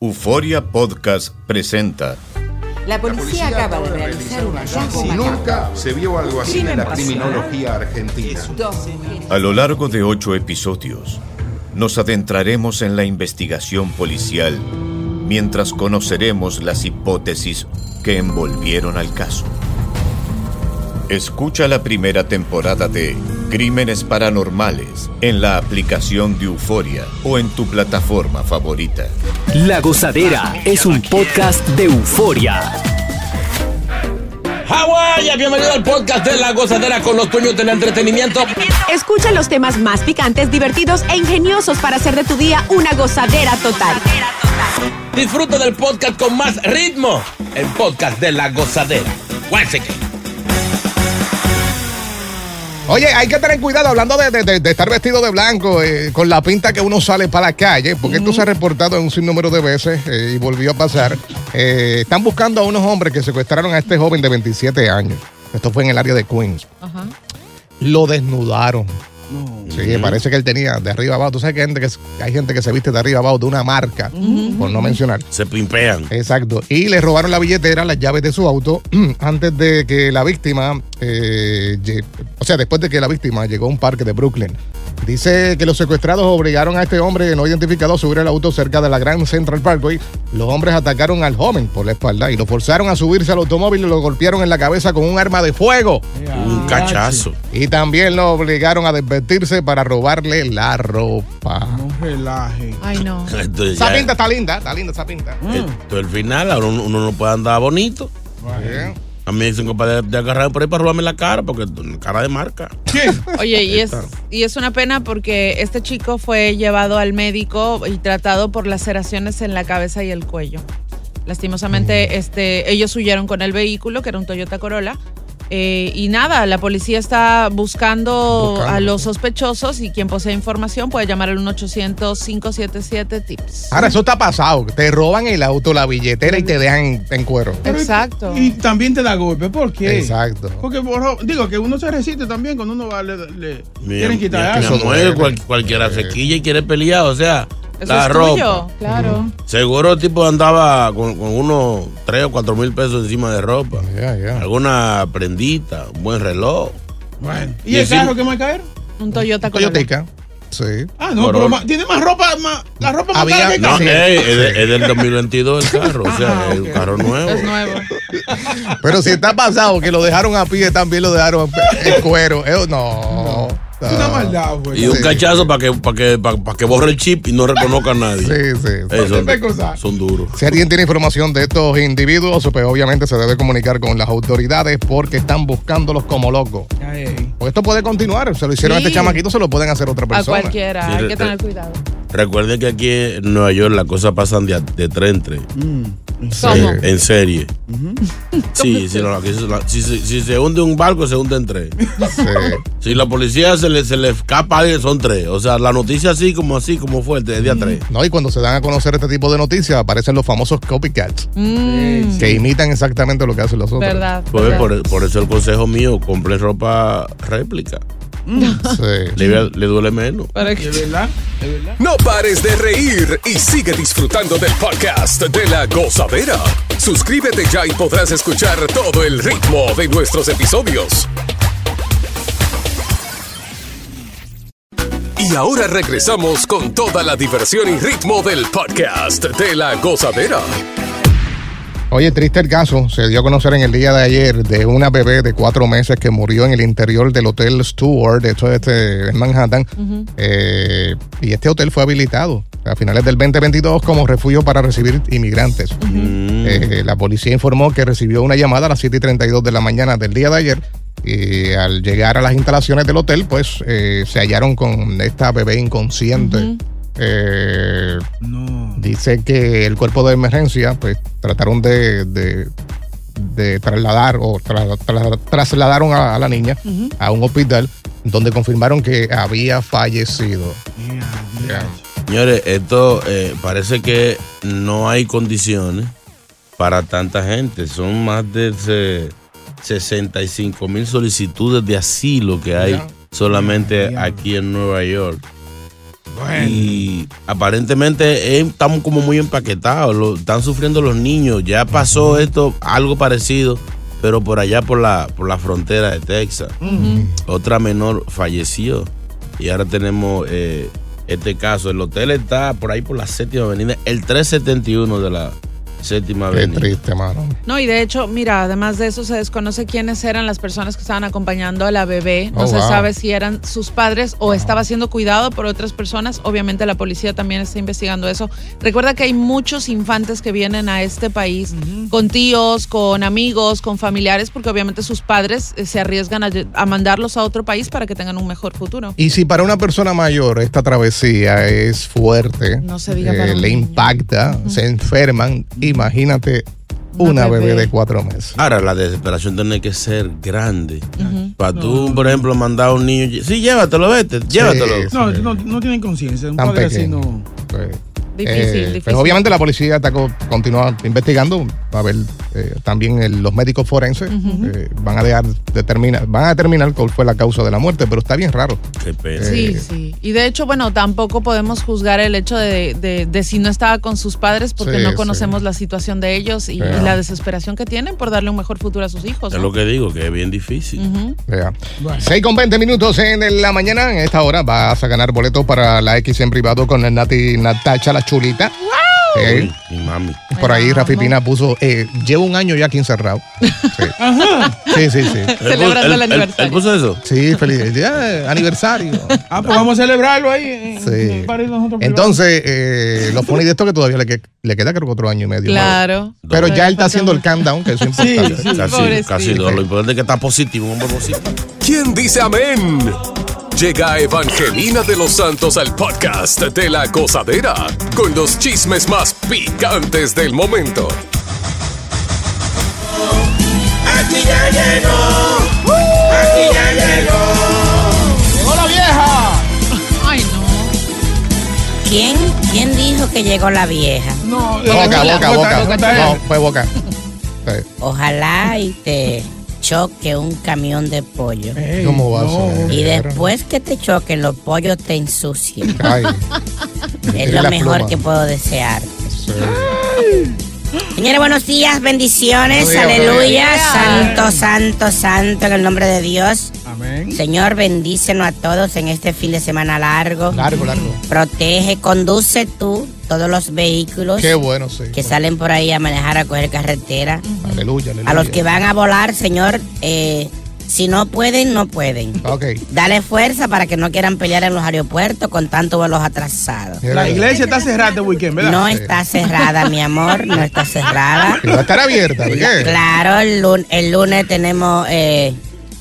Euforia Podcast presenta. La policía, acaba de realizar un hallazgo Si nunca se vio algo así en la criminología argentina. A lo largo de ocho episodios, nos adentraremos en la investigación policial mientras conoceremos las hipótesis que envolvieron al caso. Escucha la primera temporada de Crímenes Paranormales en la aplicación de Euforia o en tu plataforma favorita. La Gozadera es un podcast de euforia. Hawái, bienvenido al podcast de La Gozadera con los dueños del entretenimiento. Escucha los temas más picantes, divertidos e ingeniosos para hacer de tu día una gozadera total. Disfruta del podcast con más ritmo. El podcast de La Gozadera. Guáchate. Oye, hay que tener cuidado hablando de, de- de- de estar vestido de blanco, eh, con la pinta que uno sale para la calle, porque esto se ha reportado en un sinnúmero de veces eh, y volvió a pasar. Eh, están buscando a unos hombres que secuestraron a este joven de 27 años. Esto fue en el área de Queens. Lo desnudaron. Sí, parece que él tenía de arriba abajo. Tú sabes que hay gente que, se- hay gente que se viste de arriba abajo de una marca, por no mencionar. Se pimpean. Exacto. Y le robaron la billetera, las llaves de su auto, antes de que la víctima, eh, o sea, después de que la víctima llegó a un parque de Brooklyn. Dice que los secuestrados obligaron a este hombre no identificado a subir el auto cerca de la Grand Central Parkway. Los hombres atacaron al joven por la espalda y lo forzaron a subirse al automóvil y lo golpearon en la cabeza con un arma de fuego. Un cachazo. Y también lo obligaron a desvestirse para robarle la ropa. No relaje. Ay, no. Esa pinta está linda, está linda esa pinta. esto es el final, ahora uno, uno no puede andar bonito. Bien. A mí me dicen compadre de, agarrar por ahí para robarme la cara, porque cara de marca. Oye, y es, y es una pena porque este chico fue llevado al médico y tratado por laceraciones en la cabeza y el cuello. Lastimosamente, este, ellos huyeron con el vehículo, que era un Toyota Corolla. Eh, y nada, la policía está buscando, Buscando. a los sospechosos y quien posee información puede llamar al 1-800-577-TIPS. Ahora, eso está pasado. Te roban el auto, la billetera y te dejan en cuero. Exacto. Y también te da golpe. ¿Por qué? Exacto. Porque, por- digo, que uno se resiste también cuando uno va, le, le quieren quitar algo. duele. cual- cualquiera se quilla y quiere pelear, o sea, Eso la es ropa. tuyo, claro. Seguro el tipo andaba con, con unos 3 o 4 mil pesos encima de ropa. Ya, ya. Alguna prendita, un buen reloj. Bueno. ¿Y, Y el encima- carro que va a caer? Un Toyota Corolla. Toyotica. Sí. Ah, no, Por pero más- tiene más ropa, más, la ropa más Había- cara que el No. Sí. es, de- es del 2022 el carro, o sea, Ah, es un carro nuevo. Es nuevo. Pero si está pasado que lo dejaron a pie, también lo dejaron en cuero. Eh, no. Es una maldad, güey. Y un Sí. cachazo para que, para que, para, para que borre el chip y no reconozca a nadie. Sí, sí. Eh, son, son duros. Si alguien tiene información de estos individuos, pues obviamente se debe comunicar con las autoridades porque están buscándolos como locos. Ay, Porque esto puede continuar. Se lo hicieron a este chamaquito, se lo pueden hacer a otra A persona. cualquiera, Sí, hay que tener cuidado. Recuerden que aquí en Nueva York las cosas pasan de, a- de tren en tren. ¿Cómo? En serie. Sí, no, si, se- si se hunde un barco, se hunde en tres. Sí. Si la policía se le, se le escapa a alguien, son tres. O sea, la noticia así como así, como fue, de día tres. No, y cuando se dan a conocer este tipo de noticias, aparecen los famosos copycats, Mm, que imitan exactamente lo que hacen los otros. verdad. Pues, verdad. por, por eso el consejo mío, compren ropa réplica. Sí. Le, le duele menos. Para que- ¿De verdad? ¿De verdad? No pares de reír y sigue disfrutando del podcast de La Gozadera. Suscríbete ya y podrás escuchar todo el ritmo de nuestros episodios. Y ahora regresamos con toda la diversión y ritmo del podcast de La Gozadera. Oye, triste el caso. Se dio a conocer en el día de ayer de una bebé de cuatro meses que murió en el interior del Hotel Stewart, esto es este, en Manhattan. Eh, y este hotel fue habilitado a finales del 2022 como refugio para recibir inmigrantes. Eh, la policía informó que recibió una llamada a las 7 y 32 de la mañana del día de ayer. Y al llegar a las instalaciones del hotel, pues eh, se hallaron con esta bebé inconsciente. Eh, No. Dice que el cuerpo de emergencia, pues trataron de, de, de trasladar o tra- tra- trasladaron a, a la niña a un hospital donde confirmaron que había fallecido. Ya. Señores, esto eh, parece que no hay condiciones para tanta gente. Son más de se- 65 mil solicitudes de asilo que hay solamente aquí en Nueva York. Y aparentemente eh, estamos como muy empaquetados, lo, están sufriendo los niños. Ya pasó esto, algo parecido, pero por allá por la, por la frontera de Texas. Otra menor falleció. Y ahora tenemos eh, este caso. El hotel está por ahí por la séptima avenida, el 371 de la séptima Qué avenida. triste, mano. No, y de hecho, mira, además de eso se desconoce quiénes eran las personas que estaban acompañando a la bebé. No Oh, se wow. sabe si eran sus padres o estaba siendo cuidado por otras personas. Obviamente la policía también está investigando eso. Recuerda que hay muchos infantes que vienen a este país con tíos, con amigos, con familiares, porque obviamente sus padres eh, se arriesgan a, a mandarlos a otro país para que tengan un mejor futuro. Y si para una persona mayor esta travesía es fuerte, No se diga eh, le niño. impacta, se enferman, imagínate una, Una bebé. bebé. de cuatro meses. Ahora, la desesperación tiene que ser grande. Para tú, por ejemplo, mandar a un niño, sí, llévatelo, vete, llévatelo. Sí, No, sí. no, no tienen conciencia. Un Tan padre así no. Sí. Difícil, Eh, difícil. Pues obviamente la policía está co- continúa investigando. Va a ver eh, también el- los médicos forenses eh, van a dejar determinar, van a determinar cuál fue la causa de la muerte, pero está bien raro. Qué pena. Sí, Eh, sí. Y de hecho, bueno, tampoco podemos juzgar el hecho de, de- de si no estaba con sus padres porque Sí, no sí. conocemos la situación de ellos y, la desesperación que tienen por darle un mejor futuro a sus hijos. Es ¿no? lo que digo, que es bien difícil. Vea. 6 con 20 minutos en la mañana. En esta hora vas a ganar boletos para la X en privado con el Nati Natacha, la chulita. Eh, Mi mami. por ahí Rafi. Pina puso, eh, llevo un año ya aquí encerrado. Sí, sí, sí. sí. Celebrando el él- aniversario. él puso eso? Sí, feliz día, aniversario. Ah, pues vamos a celebrarlo ahí. en- Sí. en el nosotros Entonces, eh, lo funny de esto es que todavía le, que- le queda creo que otro año y medio. más. Claro. Pero ya él está haciendo el countdown, que eso es Sí, importante. sí. Casi, Pobrecito. casi dos. Lo importante es que está positivo, un hombre positivo. ¿Quién dice amén? Llega Evangelina de los Santos al podcast de la gozadera con los chismes más picantes del momento. Aquí ya llegó, aquí ya llegó. ¡Llegó la vieja! Ay, no. ¿Quién, ¿Quién dijo que llegó la vieja? No, Boca, boca, ¿cómo boca. está No, fue boca. Sí. Ojalá y te choque un camión de pollo. Ey, ¿Cómo va a no. ser? Y después que te choquen, los pollos te ensucien. Ay, Es lo mejor pluma. que puedo desear. sí. Señores, buenos días, bendiciones, Buenos días, aleluya, días. santo, santo, santo, en el nombre de Dios. Amén. Señor, bendícenos a todos en este fin de semana largo. Largo, largo. Protege, conduce tú todos los vehículos Qué bueno, sí. que salen por ahí a manejar, a coger carretera. Aleluya, aleluya. A los que van a volar, Señor, eh, si no pueden, no pueden. Ok. Dale fuerza para que no quieran pelear en los aeropuertos con tantos vuelos atrasados. La iglesia está cerrada este weekend, ¿verdad? No está cerrada, mi amor, no está cerrada. Va a estar abierta, ¿por qué? Claro, el lunes, el lunes tenemos eh,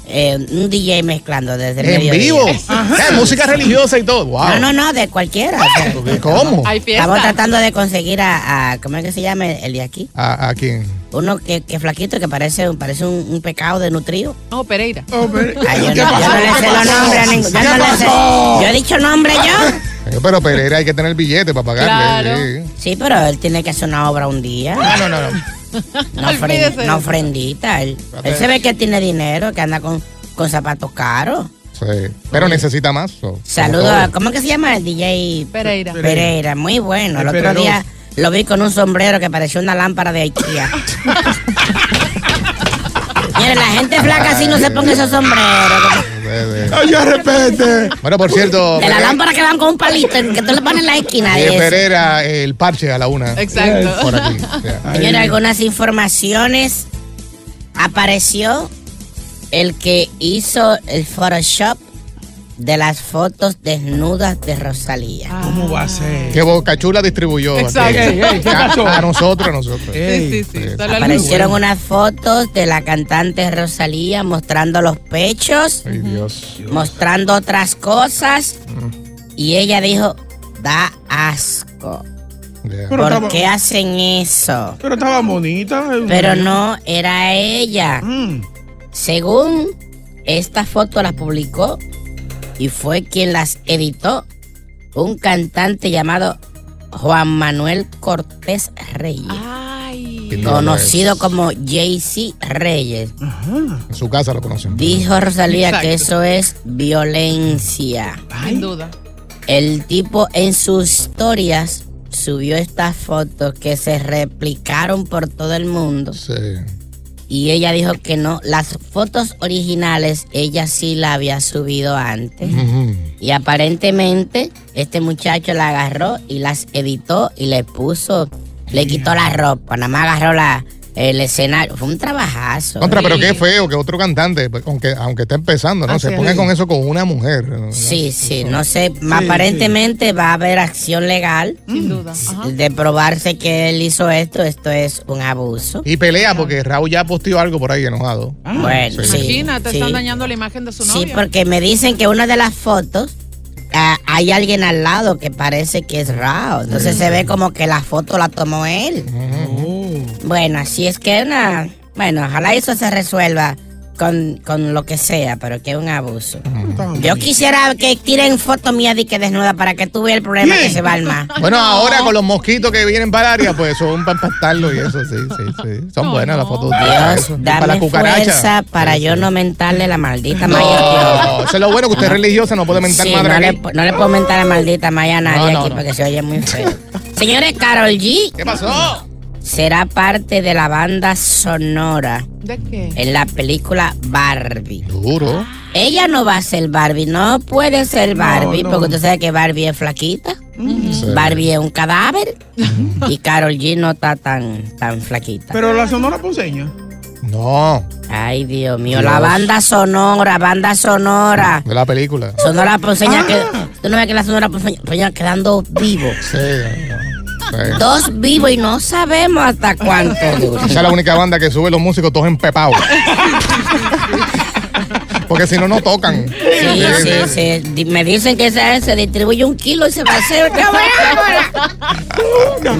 eh, un DJ mezclando desde el En vivo. Eh, música religiosa y todo. Wow. No, no, no, de cualquiera. o sea, ¿Cómo? Hay fiesta. estamos tratando de conseguir a, a- ¿cómo es que se llama el de aquí? ¿A, a quién? Uno que, que flaquito, que parece, parece un, un pecado de nutrido. Oh, Pereira. Oh, pero- Ay, yo, ¿Qué no, yo no le ¿Qué sé los nombres a ninguno. Yo, ¿Qué no le sé- yo he dicho nombre yo. Pero Pereira hay que tener billete para pagarle. Claro. sí. Sí, pero él tiene que hacer una obra un día. No, no, no. no. Una, ofren- Olvídese. una ofrendita. Él, él se ve que tiene dinero, que anda con, con zapatos caros. Sí. Pero necesita más. so, Saludos a. ¿cómo que se llama? El DJ Pereira. Pereira, muy bueno. El El otro día lo vi con un sombrero que parecía una lámpara de IKEA. Mire, la gente flaca así no se ponga esos sombreros. De- Ay, ya repete. Bueno, por cierto. De la lámpara que van con un palito, que tú le pones en la esquina. de. Pereira, el parche a la una. Exacto. Por aquí. Señores, algunas informaciones. Apareció el que hizo el Photoshop de las fotos desnudas de Rosalía. ¿Cómo va a ser? Que Boca Chula distribuyó. aquí. Exacto. Ey, ey, ¿qué A- pasó? A, nosotros, a nosotros. Ey. Sí, sí, sí. El Aparecieron unas fotos de la cantante Rosalía mostrando los pechos, Ay, Dios. mostrando otras cosas. Y ella dijo, da asco. Yeah. ¿Por estaba- qué hacen eso? Pero estaba bonita. Pero no era ella. Mm. Según esta foto la publicó y fue quien las editó, un cantante llamado Juan Manuel Cortés Reyes, Ay. Conocido como JC Reyes. En su casa lo conocen. Dijo Rosalía que eso es violencia. Sin duda. El tipo en sus historias subió estas fotos que se replicaron por todo el mundo. Sí. Y ella dijo que no, las fotos originales ella sí la había subido antes. Y aparentemente este muchacho la agarró y las editó y le puso, le quitó la ropa, nada más agarró la, el escenario. Fue un trabajazo. Contra, pero qué feo que otro cantante, aunque, aunque está empezando, ¿no? Así Se ponga es. con eso con una mujer. ¿no? Sí, sí, no sé, aparentemente va a haber acción legal. Sin duda. De probarse que él hizo esto, esto es un abuso. Y pelea porque Raúl ya posteó algo por ahí enojado. Bueno, sí. Imagínate, sí. están dañando la imagen de su Sí, novio. porque me dicen que una de las fotos ah, hay alguien al lado que parece que es Rao. Entonces se ve como que la foto la tomó él. Bueno, así es que una. Bueno, ojalá eso se resuelva con, con lo que sea, pero que es un abuso. Yo quisiera que tiren foto mía de que desnuda para que tú veas el problema que se va a armar. Bueno, ahora con los mosquitos que vienen para el área, pues son para impactarlo y eso, sí, sí, sí. Son buenas las fotos. de Dios. Y para la dame cucaracha. fuerza para yo no mentarle la maldita maya. No, eso es lo bueno que usted es religiosa, no puede mentar Sí, madre no, le, no le puedo mentar la maldita maya a nadie No, no, aquí no. porque se oye muy feo. Señores, Carol G. ¿Qué pasó? Será parte de la banda sonora ¿De qué? en la película Barbie. Duro. Ella no va a ser Barbie, no puede ser Barbie, no. porque usted sabe que Barbie es flaquita. Sí. Barbie es un cadáver y Carol G no está tan, tan flaquita. Pero la sonora ponceña. No, Ay, Dios mío, Dios. la banda sonora, banda sonora. de la película. Sonora Ponceña Ah. que. Tú no ves que la Sonora Ponceña quedando vivo. Sí, no, sí. Dos vivos y no sabemos hasta cuánto dura. Esa es la única banda que sube los músicos todos empepados. Porque si no, no tocan. Sí, sí, sí. Me dicen que se, se distribuye un kilo y se va a hacer.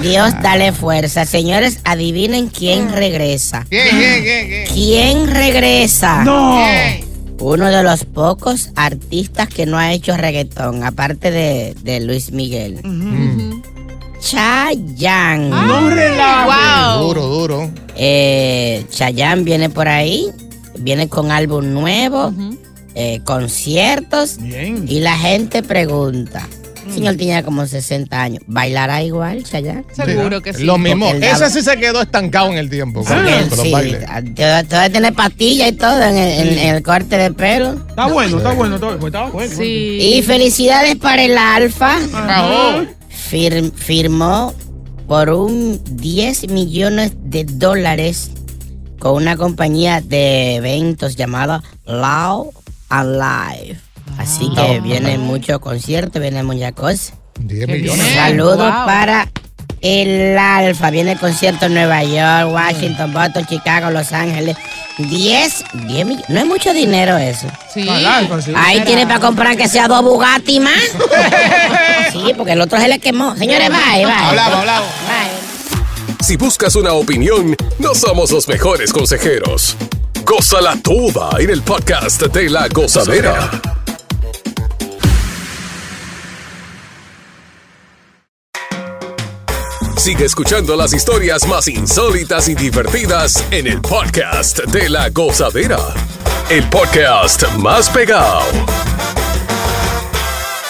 Dios, dale fuerza. Señores, adivinen quién regresa. ¿Quién, quién, quién, quién? ¿Quién regresa? No. Uno de los pocos artistas que no ha hecho reggaetón, aparte de, de Luis Miguel. Chayanne. No relajes. Wow. Duro, duro. Eh, Chayanne viene por ahí, viene con álbum nuevo, eh, conciertos Bien. y la gente pregunta. El señor tiene como 60 años. ¿Bailará igual, Chayanne? Seguro que sí. Lo mismo. Ese sí se quedó estancado en el tiempo. con los sí, bailes. te- va a tener patilla y todo en el, en- en el corte de pelo. Está bueno, está bueno. Está bueno. Pues. Sí. Y felicidades para el Alfa. Ajá. Fir- firmó por un 10 millones de dólares con una compañía de eventos llamada Loud and Live. Así que vienen muchos conciertos, vienen muchas cosas. 10 Qué millones. Saludos wow. para el Alfa. Viene el concierto en Nueva York, Washington, Boston, Chicago, Los Ángeles. 10, 10 millones. No es mucho dinero eso. Sí. Al alfa, sí. Ahí tiene para comprar que sea dos Bugatti más. sí, porque el otro se le quemó. Señores, bye, bye. Hablamos, hablamos. Bye. Si buscas una opinión, no somos los mejores consejeros. Gózala toda en el podcast de la gozadera. Sigue escuchando las historias más insólitas y divertidas en el podcast de la gozadera. El podcast más pegado.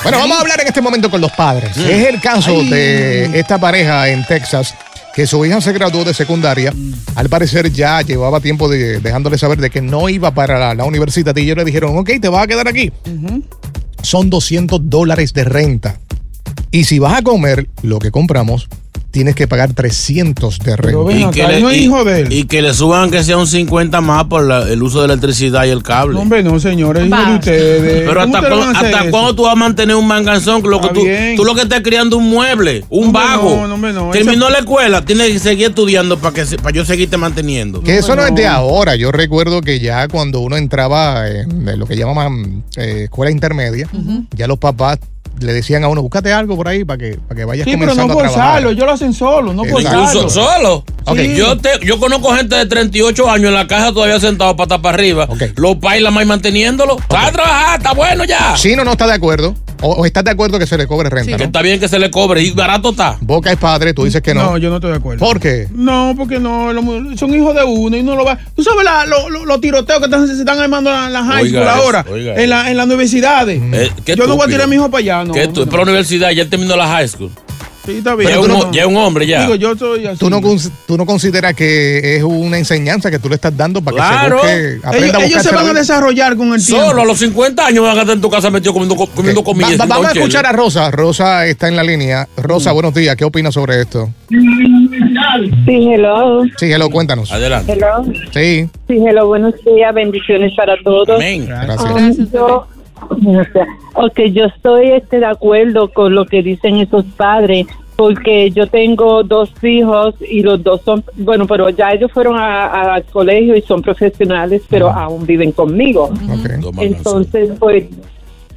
Bueno, vamos a hablar en este momento con los padres. Es el caso de esta pareja en Texas que su hija se graduó de secundaria. Al parecer ya llevaba tiempo de, dejándole saber de que no iba para la, la universidad y ellos le dijeron, ok, te vas a quedar aquí. Son 200 dólares de renta. Y si vas a comer lo que compramos, tienes que pagar 300 de Pero renta. y- hijo de él. y que le suban que sea un 50 más por la- el uso de la electricidad y el cable. No, hombre, no, señores, hijo de ustedes. Pero ¿Cómo hasta, cu- hasta cuándo tú vas a mantener un manganzón, lo que tú, tú lo que estás criando un mueble, un Hombre, vago. no, no, hombre, no. Terminó la escuela, tienes que seguir estudiando para que se- para yo seguirte manteniendo. Que eso no es de ahora. Yo recuerdo que ya cuando uno entraba en lo que llamaban eh, escuela intermedia, ya los papás le decían a uno, búscate algo por ahí para que, para que vayas Sí, pero comenzando no a trabajar. forzarlo, ellos lo hacen solo, no forzarlo. Incluso solo. Ok. Sí. Yo, te, yo conozco gente de 38 años en la casa todavía sentado pata para arriba. Ok. Los pais la más manteniéndolo. Está a trabajar, está bueno ya. Chino no está de acuerdo. O, o estás de acuerdo que se le cobre renta? Que ¿no? está bien que se le cobre y barato está. Boca es padre, tú dices que no. No, yo no estoy de acuerdo. ¿Por qué? No, porque no, son hijos de uno y no lo va. Tú sabes la- lo- lo- los tiroteos que están- se están armando en las high school ahora, en, la- en las universidades. Eh, yo no voy a tirar a mi hijo para allá, no. ¿Qué no, tú? no. Para la universidad, ya él terminó la high school. Sí, está bien. Pero Tú un- no- ya es un hombre ya. Digo, yo soy así. ¿Tú no, tú no consideras que es una enseñanza que tú le estás dando para que Claro. se busque, ellos, a ellos se van a desarrollar con el tiempo. Solo a los 50 años van a estar en tu casa metido comiendo, co- comiendo comida. Va- va- sin vamos a escuchar a Rosa. Rosa está en la línea. Rosa, buenos días. ¿Qué opinas sobre esto? Sí, hello. Sí, hello, cuéntanos. Adelante. Hello. Sí, Sí, hello, buenos días, bendiciones para todos. Amén. gracias. Um, yo, ok, yo estoy este, de acuerdo con lo que dicen esos padres, porque yo tengo dos hijos y los dos son, bueno, pero ya ellos fueron a- al colegio y son profesionales, pero aún viven conmigo. Ok. Entonces, pues,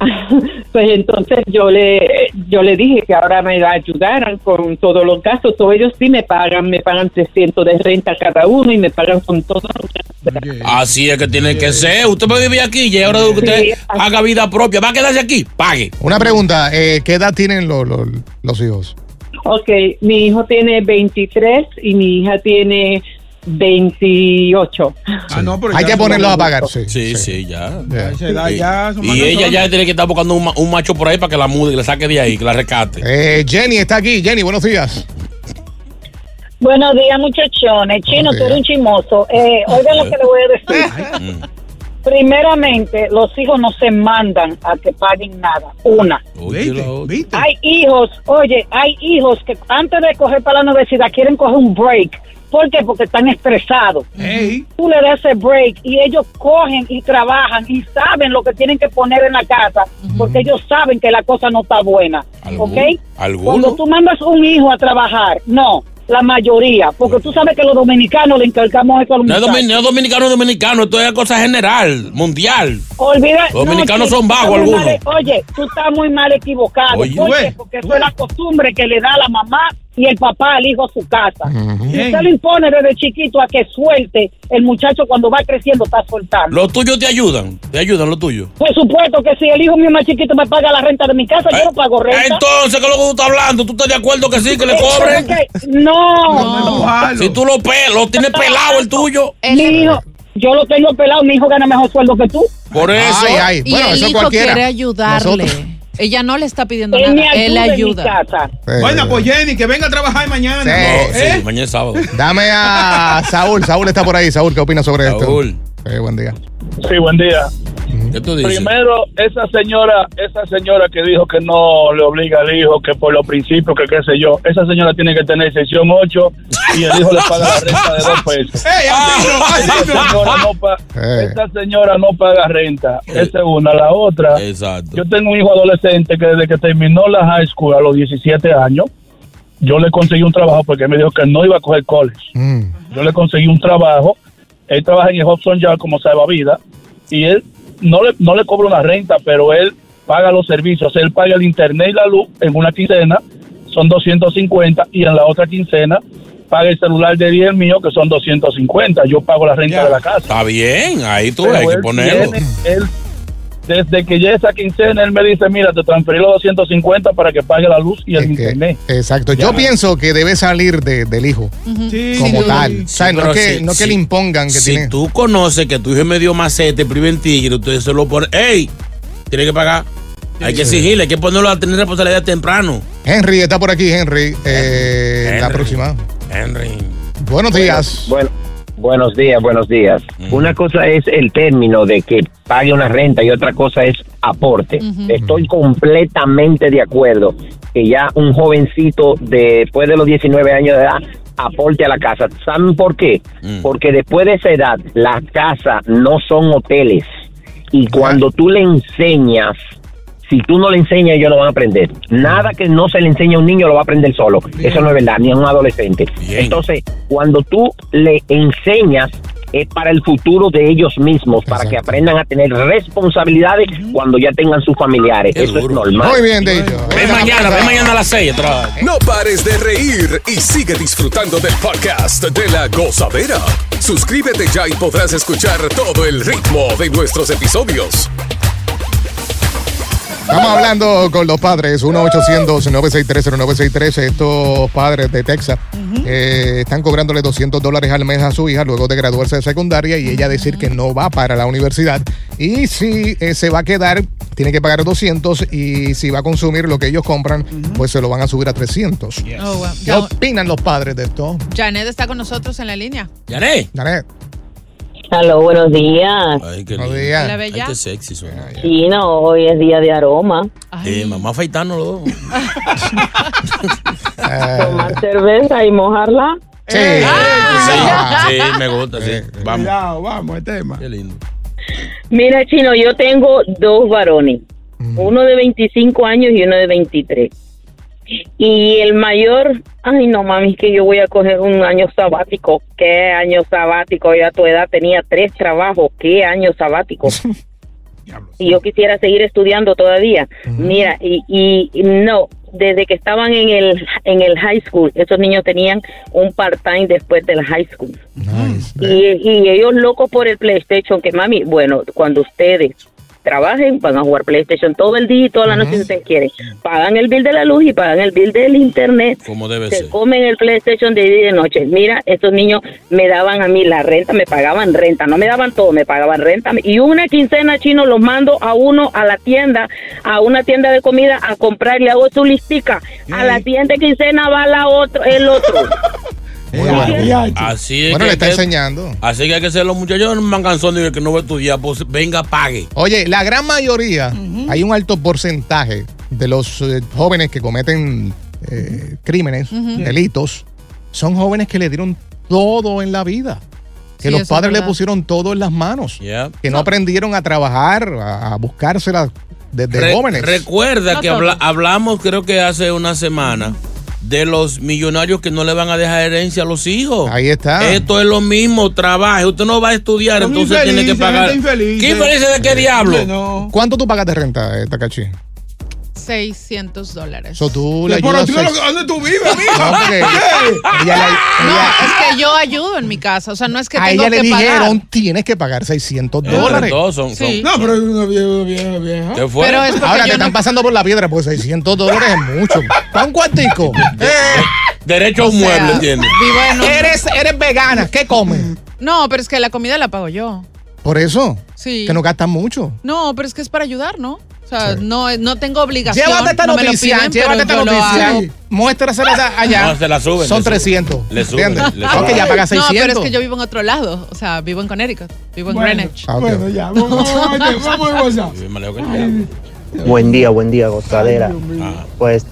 pues entonces yo le yo le dije que ahora me ayudaran con todos los gastos. Todos ellos sí me pagan, me pagan 300 de renta cada uno y me pagan con todo. Así es que tiene que ser. Usted a vivir aquí y ahora que usted Sí, haga vida propia. ¿Va a quedarse aquí? Pague. Una pregunta. eh, ¿Qué edad tienen lo- lo- los hijos? Ok, mi hijo tiene 23 y mi hija tiene 28. Ah, no, pero Hay que son ponerlos a pagar, sí. Sí, sí, ya. Y ella ya tiene que estar buscando un, ma- un macho por ahí para que la mude, que la saque de ahí, que la rescate. Eh, Jenny está aquí. Jenny, buenos días. Buenos días, muchachones. Chino, Buenos tú eres un chismoso. Eh, oigan lo que le voy a decir. Primeramente, los hijos no se mandan a que paguen nada. Una. Oye, la otra. ¿Viste? Hay hijos, oye, hay hijos que antes de coger para la universidad quieren coger un break. ¿Por qué? Porque están estresados. Ey, Tú le das ese break y ellos cogen y trabajan y saben lo que tienen que poner en la casa porque ellos saben que la cosa no está buena. ¿Algún- ¿Ok? alguno? Cuando tú mandas un hijo a trabajar, no, la mayoría, porque tú sabes que los dominicanos le encargamos eso a los No es, domin- no dominicano, dominicano. Esto es cosa general, mundial. Olvida, Los dominicanos son vagos algunos. mal- oye, tú estás muy mal equivocado. Oye. Porque eso es la costumbre que le da la mamá y el papá al hijo a su casa. Si Bien. usted lo impone desde chiquito a que suelte, el muchacho cuando va creciendo está soltando. Los tuyos te ayudan. Te ayudan los tuyos. Por supuesto que si el hijo mío más chiquito me paga la renta de mi casa, yo no pago renta. Entonces, ¿qué es lo que tú estás hablando? ¿Tú estás de acuerdo que sí, que le Eh, cobren? No, Ojalá. Si tú lo pelas, lo tienes pelado el tuyo. mi hijo, yo lo tengo pelado, mi hijo gana mejor sueldo que tú. Por eso. Ay, ay. Y el eso hijo cualquiera. quiere ayudarle. Nosotros. Ella no le está pidiendo Él nada, él ayuda ayuda. Bueno, pues Jenny, que venga a trabajar mañana. Sí. No, ¿Eh? sí, mañana es sábado. Dame a Saúl. Saúl está por ahí. Saúl, ¿qué opinas sobre Saúl. esto? Eh, buen día. Sí, buen día. ¿Qué tú dices? Primero, esa señora, esa señora que dijo que no le obliga al hijo, que por los principios, que qué sé yo, esa señora tiene que tener sección 8 y el hijo le paga la renta de dos pesos. ¡Ey, así no, así Esa no! señora no, esa señora no paga renta. Esa es una. La otra, Exacto. yo tengo un hijo adolescente que desde que terminó la high school a los 17 años, yo le conseguí un trabajo porque él me dijo que no iba a coger college. Mm. Yo le conseguí un trabajo. Él trabaja en el Hobson Yard como salvavidas y él no le, no le cobra una renta, pero él paga los servicios. Él paga el internet y la luz en una quincena, son 250, y en la otra quincena paga el celular de 10 mío, que son 250. Yo pago la renta Ya. de la casa. Está bien, ahí tú Pero hay que ponerlo. tiene- él, desde que ya esa quincena, él me dice, mira, te transferí los 250 para que pague la luz y el Es que- internet. exacto. Yo pienso que debe salir de- del hijo Sí, como sí. tal. O sea, no que, si- no que si- le impongan que si tiene. tú conoces que tu hijo es medio macete, priven tigre, entonces se lo pone. ¡Ey! Tiene que pagar. Hay que exigirle, hay que ponerlo a tener responsabilidad temprano. Henry está por aquí, Henry. Eh, La Henry. próxima. Henry. Buenos días. Bueno, buenos días, buenos días. Una cosa es el término de que pague una renta y otra cosa es aporte. Estoy completamente de acuerdo que ya un jovencito después de los 19 años de edad aporte a la casa. ¿Saben por qué? Porque después de esa edad las casas no son hoteles y cuando tú le enseñas si tú no le enseñas, ellos no van a aprender. Nada que no se le enseñe a un niño lo va a aprender solo. Eso no es verdad, ni a un adolescente. Entonces, cuando tú le enseñas, es para el futuro de ellos mismos, para que aprendan a tener responsabilidades cuando ya tengan sus familiares. Eso es normal. Muy bien dicho. Ven mañana, ven mañana a las 6 a trabajar. No pares de reír y sigue disfrutando del podcast de la gozadera. Suscríbete ya y podrás escuchar todo el ritmo de nuestros episodios. Estamos hablando con los padres, 1-800-963-0963. Estos padres de Texas eh, están cobrándole 200 dólares al mes a su hija luego de graduarse de secundaria y ella decir que no va para la universidad. Y si eh, se va a quedar, tiene que pagar 200 y si va a consumir lo que ellos compran, pues se lo van a subir a 300. Oh, wow. ¿Qué opinan los padres de esto? Janet está con nosotros en la línea. Yané. Janet. Aló, buenos días. Ay, qué Buenos lindo. días. Bella. Ay, qué sexy suena. Sí, no, hoy es día de aroma. Eh, mamá afeitando los dos. Tomar cerveza y mojarla. Sí. Sí, sí, me gusta, sí. Vamos. Cuidado, vamos, el tema. Qué lindo. Mira, Chino, yo tengo dos varones. Uno de 25 años y uno de 23. Y el mayor, ay no mami, que yo voy a coger un año sabático. ¿Qué año sabático? Yo a tu edad tenía tres trabajos. ¿Qué año sabático? y yo quisiera seguir estudiando todavía. Mira, y, y, y no, desde que estaban en el en el high school, esos niños tenían un part-time después del high school. Y, y ellos locos por el PlayStation, que mami, bueno, cuando ustedes trabajen, van a jugar PlayStation todo el día y toda la noche si ustedes quieren. Pagan el bill de la luz y pagan el bill del internet. Como debe Se ser. comen el PlayStation de día y de noche. Mira, estos niños me daban a mí la renta, me pagaban renta, no me daban todo, me pagaban renta. Y una quincena chino los mando a uno a la tienda, a una tienda de comida a comprar, le hago su listica. A la siguiente quincena va la otro, el otro. Así es Bueno, que le está que- enseñando. Así que hay que ser los muchachos no manganzón de que no va a estudiar, pues venga, pague. Oye, la gran mayoría, hay un alto porcentaje de los eh, jóvenes que cometen eh, crímenes, delitos, son jóvenes que le dieron todo en la vida. Que Sí, los padres le pusieron todo en las manos. Yeah. Que no aprendieron a trabajar, a, a buscárselas desde Re- jóvenes. Recuerda No que habla- hablamos, creo que hace una semana, de los millonarios que no le van a dejar herencia a los hijos. Ahí está. Esto es lo mismo, trabaje. Usted no va a estudiar, Son entonces tiene que pagar. ¿Qué infelices de qué diablo? No. ¿Cuánto tú pagas de renta, eh, Takachi? 600 dólares. So, tú le Pero ayudas. tú, seis- ¿Dónde tú vives? No, porque ella, le- No, ella- es que yo ayudo en mi casa. O sea, no es que a tengo ella le que dijeron, pagar. tienes que pagar 600 Entre dólares. todos son- son- Sí. No, pero es una vieja, vieja, vieja. ¿Qué fue? Pero es porque Ahora te yo están no- pasando por la piedra, pues 600 dólares es mucho. ¿Para un cuartico? Derecho a un o sea, mueble, en un- Eres, eres vegana, ¿qué comes? No, pero es que la comida la pago yo. Por eso, Sí. que no gastas mucho. No, pero es que es para ayudar, ¿no? O sea, no, no tengo obligación. Llévate esta no noticia, piden, llévate esta noticia. Muéstrasela allá. No, se la suben, Son le suben. 300. Le suben, ¿Entiendes? le suben. Ya pagas No, 600. pero es que yo vivo en otro lado. O sea, vivo en Connecticut. Vivo en Bueno, Greenwich. Ah. Bueno, ya, vamos, vamos. Buen día, buen día, gozadera. Ah. Pues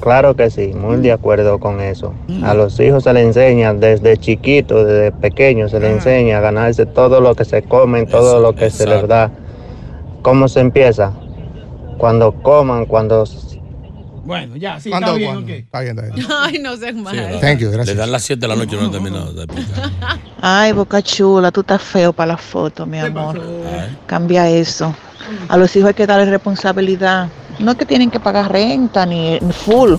claro que sí, muy de acuerdo con eso. A los hijos se les enseña desde chiquitos, desde pequeños, se les enseña a ganarse todo lo que se comen, todo Eso, lo que se les da. ¿Cómo se empieza? Cuando coman, cuando... Bueno, ya, sí, ¿Cuándo, está bien, ok. Está bien, está bien. Ay, no seas mal. Sí. Thank you, gracias. Le dan las 7 de la noche y no han terminado de explicar. Ay, Boca Chula, tú estás feo para la foto, mi amor. Cambia eso. A los hijos hay que darles responsabilidad. No es que tienen que pagar renta ni ni full,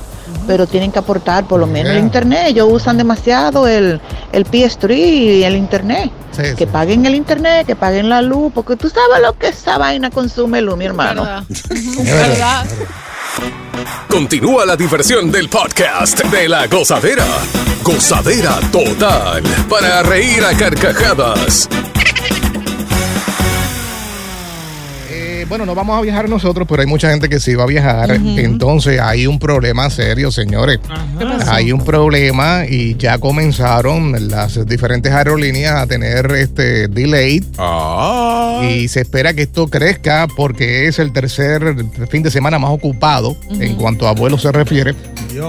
pero tienen que aportar por lo menos el internet. Ellos usan demasiado el, el PS3 y el internet. Sí, Que sí. paguen el internet, que paguen la luz, porque tú sabes lo que esa vaina consume luz, mi hermano. ¿Verdad? Continúa la diversión del podcast de la gozadera. Gozadera total. Para reír a carcajadas. Bueno, no vamos a viajar nosotros, pero hay mucha gente que sí va a viajar. Entonces hay un problema serio, señores. ¿Qué pasó? Hay un problema y ya comenzaron las diferentes aerolíneas a tener este delay Ah. y se espera que esto crezca porque es el tercer fin de semana más ocupado en cuanto a vuelos se refiere.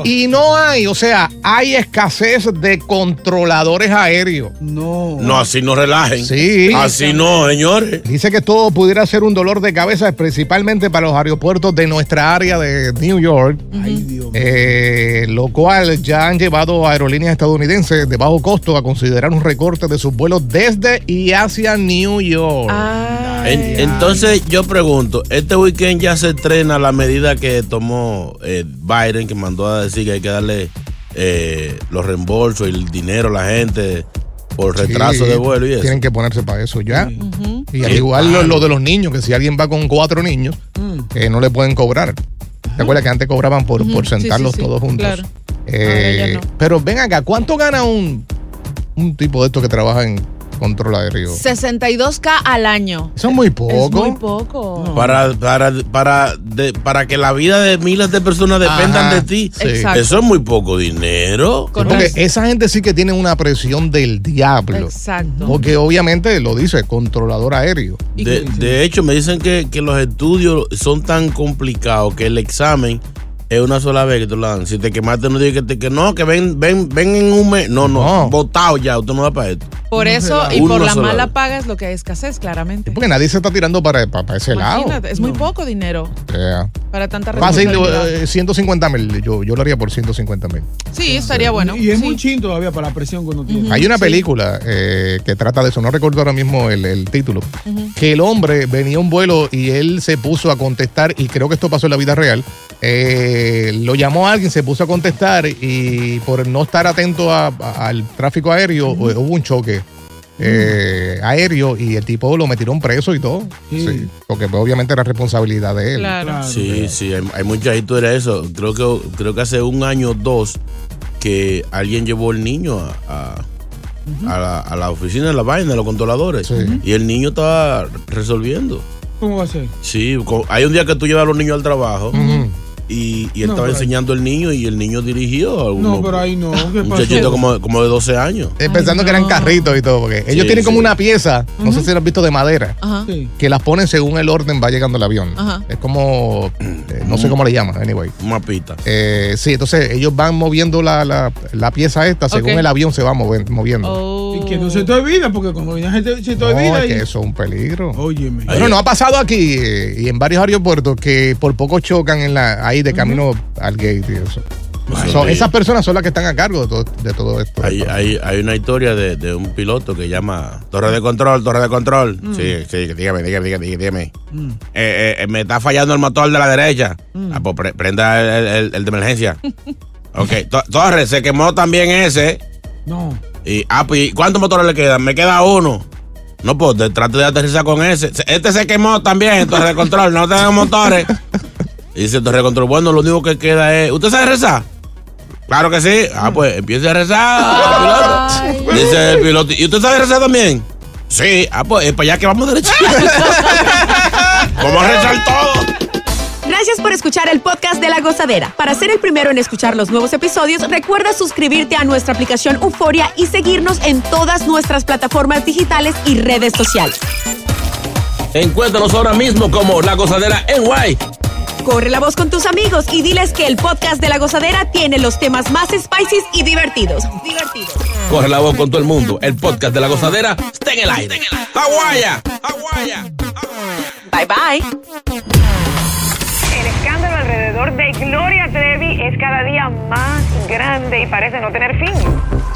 Y no hay, o sea, hay escasez de controladores aéreos. No. No, así no relajen. Sí. Así no, señores. Dice que todo pudiera ser un dolor de cabeza, principalmente para los aeropuertos de nuestra área de New York, Ay, Dios mío. eh, lo cual ya han llevado a aerolíneas estadounidenses de bajo costo a considerar un recorte de sus vuelos desde y hacia New York. Ay, En- entonces yo pregunto, este weekend ya se estrena la medida que tomó eh, Biden, que mandó a decir que hay que darle eh, los reembolsos y el dinero a la gente por retraso Sí, de vuelo y eso. Tienen que ponerse para eso ya. Y al igual lo, lo de los niños, que si alguien va con cuatro niños, eh, no le pueden cobrar. ¿Te acuerdas que antes cobraban por, por Ujú, sí, sí, sentarlos sí, todos juntos? claro. Eh, no. Pero ven acá, ¿cuánto gana un, un tipo de estos que trabaja en control aéreo? 62K al año. Eso es muy poco. Es muy poco. Para, para, para, de- para que la vida de miles de personas dependan Ajá, de ti. sí. Exacto. Eso es muy poco dinero. Porque esa gente sí que tiene una presión del diablo. Exacto. Porque obviamente lo dice, controlador aéreo. De, de hecho, me dicen que, que los estudios son tan complicados que el examen es una sola vez que te lo dan. Si te quemaste, no digas que, te- que no, que ven, ven, ven en un mes. No, no, votado ya, usted no da para esto. Por eso y por la mala paga es lo que hay escasez, claramente. Porque nadie se está tirando para, para, ese lado. Es muy poco dinero Yeah. para tanta Fácil, responsabilidad. eh, 150 mil. Yo, yo lo haría por 150 mil. Sí, estaría bueno. Y es sí. muy chin todavía para la presión que uno tiene. Hay una película eh, que trata de eso, no recuerdo ahora mismo el, el título, que el hombre venía a un vuelo y él se puso a contestar, y creo que esto pasó en la vida real, eh, lo llamó a alguien, se puso a contestar y por no estar atento a- a- al tráfico aéreo hubo un choque. Eh, aéreo y el tipo lo metieron preso y todo. Sí, porque pues, obviamente era responsabilidad de él. Sí, sí, hay, hay muchas historias de eso. Creo que, creo que hace un año o dos que alguien llevó el niño a, a- a la, a la oficina de la vaina, de los controladores. Y el niño estaba resolviendo. ¿Cómo va a ser? Sí, hay un día que tú llevas a los niños al trabajo y, y él No, estaba enseñando al niño y el niño dirigió a No, uno- pero ahí no. ¿Qué un muchachito como, como de 12 años. Eh, pensando que eran carritos y todo, porque ellos Sí, tienen como sí. una pieza, no sé si lo has visto de madera, Ajá. que las ponen según el orden va llegando el avión. Ajá. Es como, eh, no sé cómo le llaman, anyway. Un mapita. Eh, sí, entonces ellos van moviendo la, la, la pieza esta según el avión se va moven- moviendo. Oh. Y que no se te olvida, porque cuando viene gente se te No, olvida. es y- que eso es un peligro. Óyeme. Bueno, no ha pasado aquí eh, y en varios aeropuertos que por poco chocan en la, ahí de camino al gate y eso. So, esas personas son las que están a cargo de todo, de todo esto. Hay, hay, hay una historia de, de un piloto que llama Torre de Control, Torre de Control. Mm. Sí, sí, dígame, dígame, dígame, dígame. Eh, eh, eh, me está fallando el motor de la derecha. Mm. Ah, pues pre- prenda el, el- el de emergencia. ok, To- Torre, se quemó también ese. No. Y, ah, pues, ¿y ¿cuántos motores le quedan? Me queda uno. No, pues trate de aterrizar con ese. Se- Este se quemó también, Torre de Control, no tenemos motores. Y dice Torre Control, bueno, lo único que queda es. ¿Usted sabe rezar? Claro que sí. Ah, pues empiece a rezar, piloto. Dice el piloto, ¿y usted sabe rezar también? Sí. Ah, pues es para allá que vamos derecho. Vamos a rezar todo. Gracias por escuchar el podcast de La Gozadera. Para ser el primero en escuchar los nuevos episodios, recuerda suscribirte a nuestra aplicación Euforia y seguirnos en todas nuestras plataformas digitales y redes sociales. Encuéntranos ahora mismo como La Gozadera en Guay. Corre la voz con tus amigos y diles que el podcast de La Gozadera tiene los temas más spicy y divertidos. Divertidos. Corre la voz con todo el mundo. El podcast de La Gozadera está en el aire. ¡Aguaya! ¡Aguaya! Bye bye. El escándalo alrededor de Gloria Trevi es cada día más grande y parece no tener fin.